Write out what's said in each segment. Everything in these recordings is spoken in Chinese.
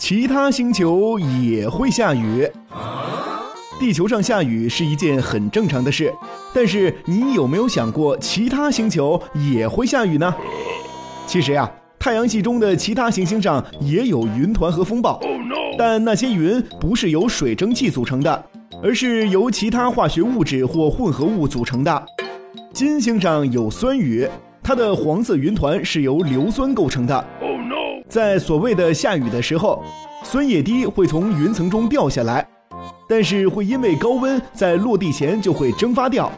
其他星球也会下雨。地球上下雨是一件很正常的事，但是你有没有想过，其他星球也会下雨呢？其实呀，太阳系中的其他行星上也有云团和风暴，但那些云不是由水蒸气组成的，而是由其他化学物质或混合物组成的。金星上有酸雨，它的黄色云团是由硫酸构成的。在所谓的下雨的时候，酸液滴会从云层中掉下来，但是会因为高温在落地前就会蒸发掉。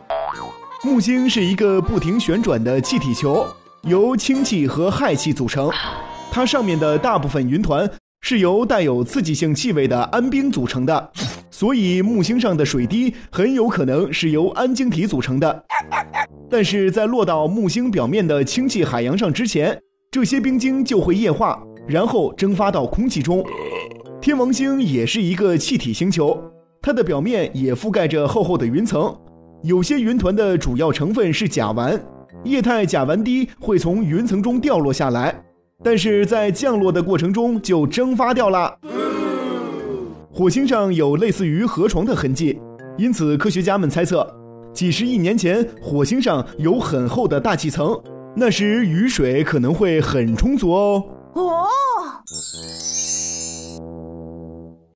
木星是一个不停旋转的气体球，由氢气和氦气组成，它上面的大部分云团是由带有刺激性气味的氨冰组成的，所以木星上的水滴很有可能是由氨晶体组成的。但是在落到木星表面的氢气海洋上之前，这些冰晶就会液化，然后蒸发到空气中。天王星也是一个气体星球，它的表面也覆盖着厚厚的云层。有些云团的主要成分是甲烷，液态甲烷滴会从云层中掉落下来，但是在降落的过程中就蒸发掉了。火星上有类似于河床的痕迹，因此科学家们猜测，几十亿年前火星上有很厚的大气层。那时雨水可能会很充足哦。哦。